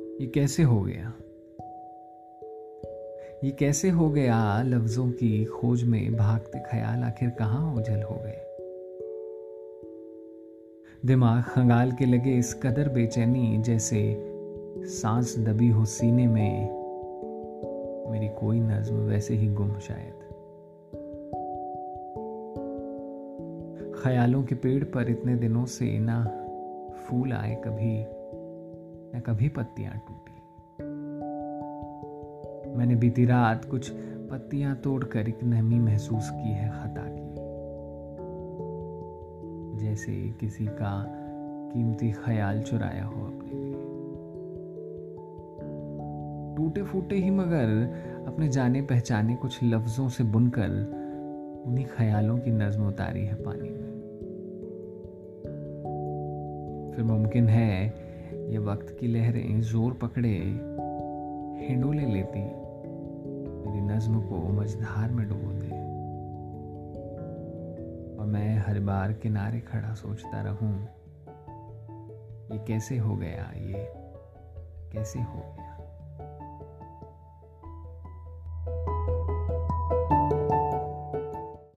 कैसे हो गया? ये कैसे हो गया लफ्जों की खोज में भागते ख्याल? आखिर कहाँ उजल हो गए? दिमाग खंगाल के लगे इस कदर बेचैनी जैसे सांस दबी हो सीने में। मेरी कोई नज्म वैसे ही गुम शायद। ख्यालों के पेड़ पर इतने दिनों से ना फूल आए कभी। न कभी पत्तियाँ टूटी। मैंने बीती रात कुछ पत्तियाँ तोड़कर एक नमी महसूस की है, खता की। जैसे किसी का कीमती ख्याल चुराया हो अपने लिए। टूटे फूटे ही मगर अपने जाने पहचाने कुछ लफ्जों से बुनकर उन्हीं ख्यालों की नज्म उतारी है पानी में। फिर मुमकिन है ये वक्त की लहरें ज़ोर पकड़े, हिंडोले लेती, मेरी नज्म को मझधार में डुबो दे और मैं हर बार किनारे खड़ा सोचता रहूँ, ये कैसे हो गया, ये कैसे हो गया?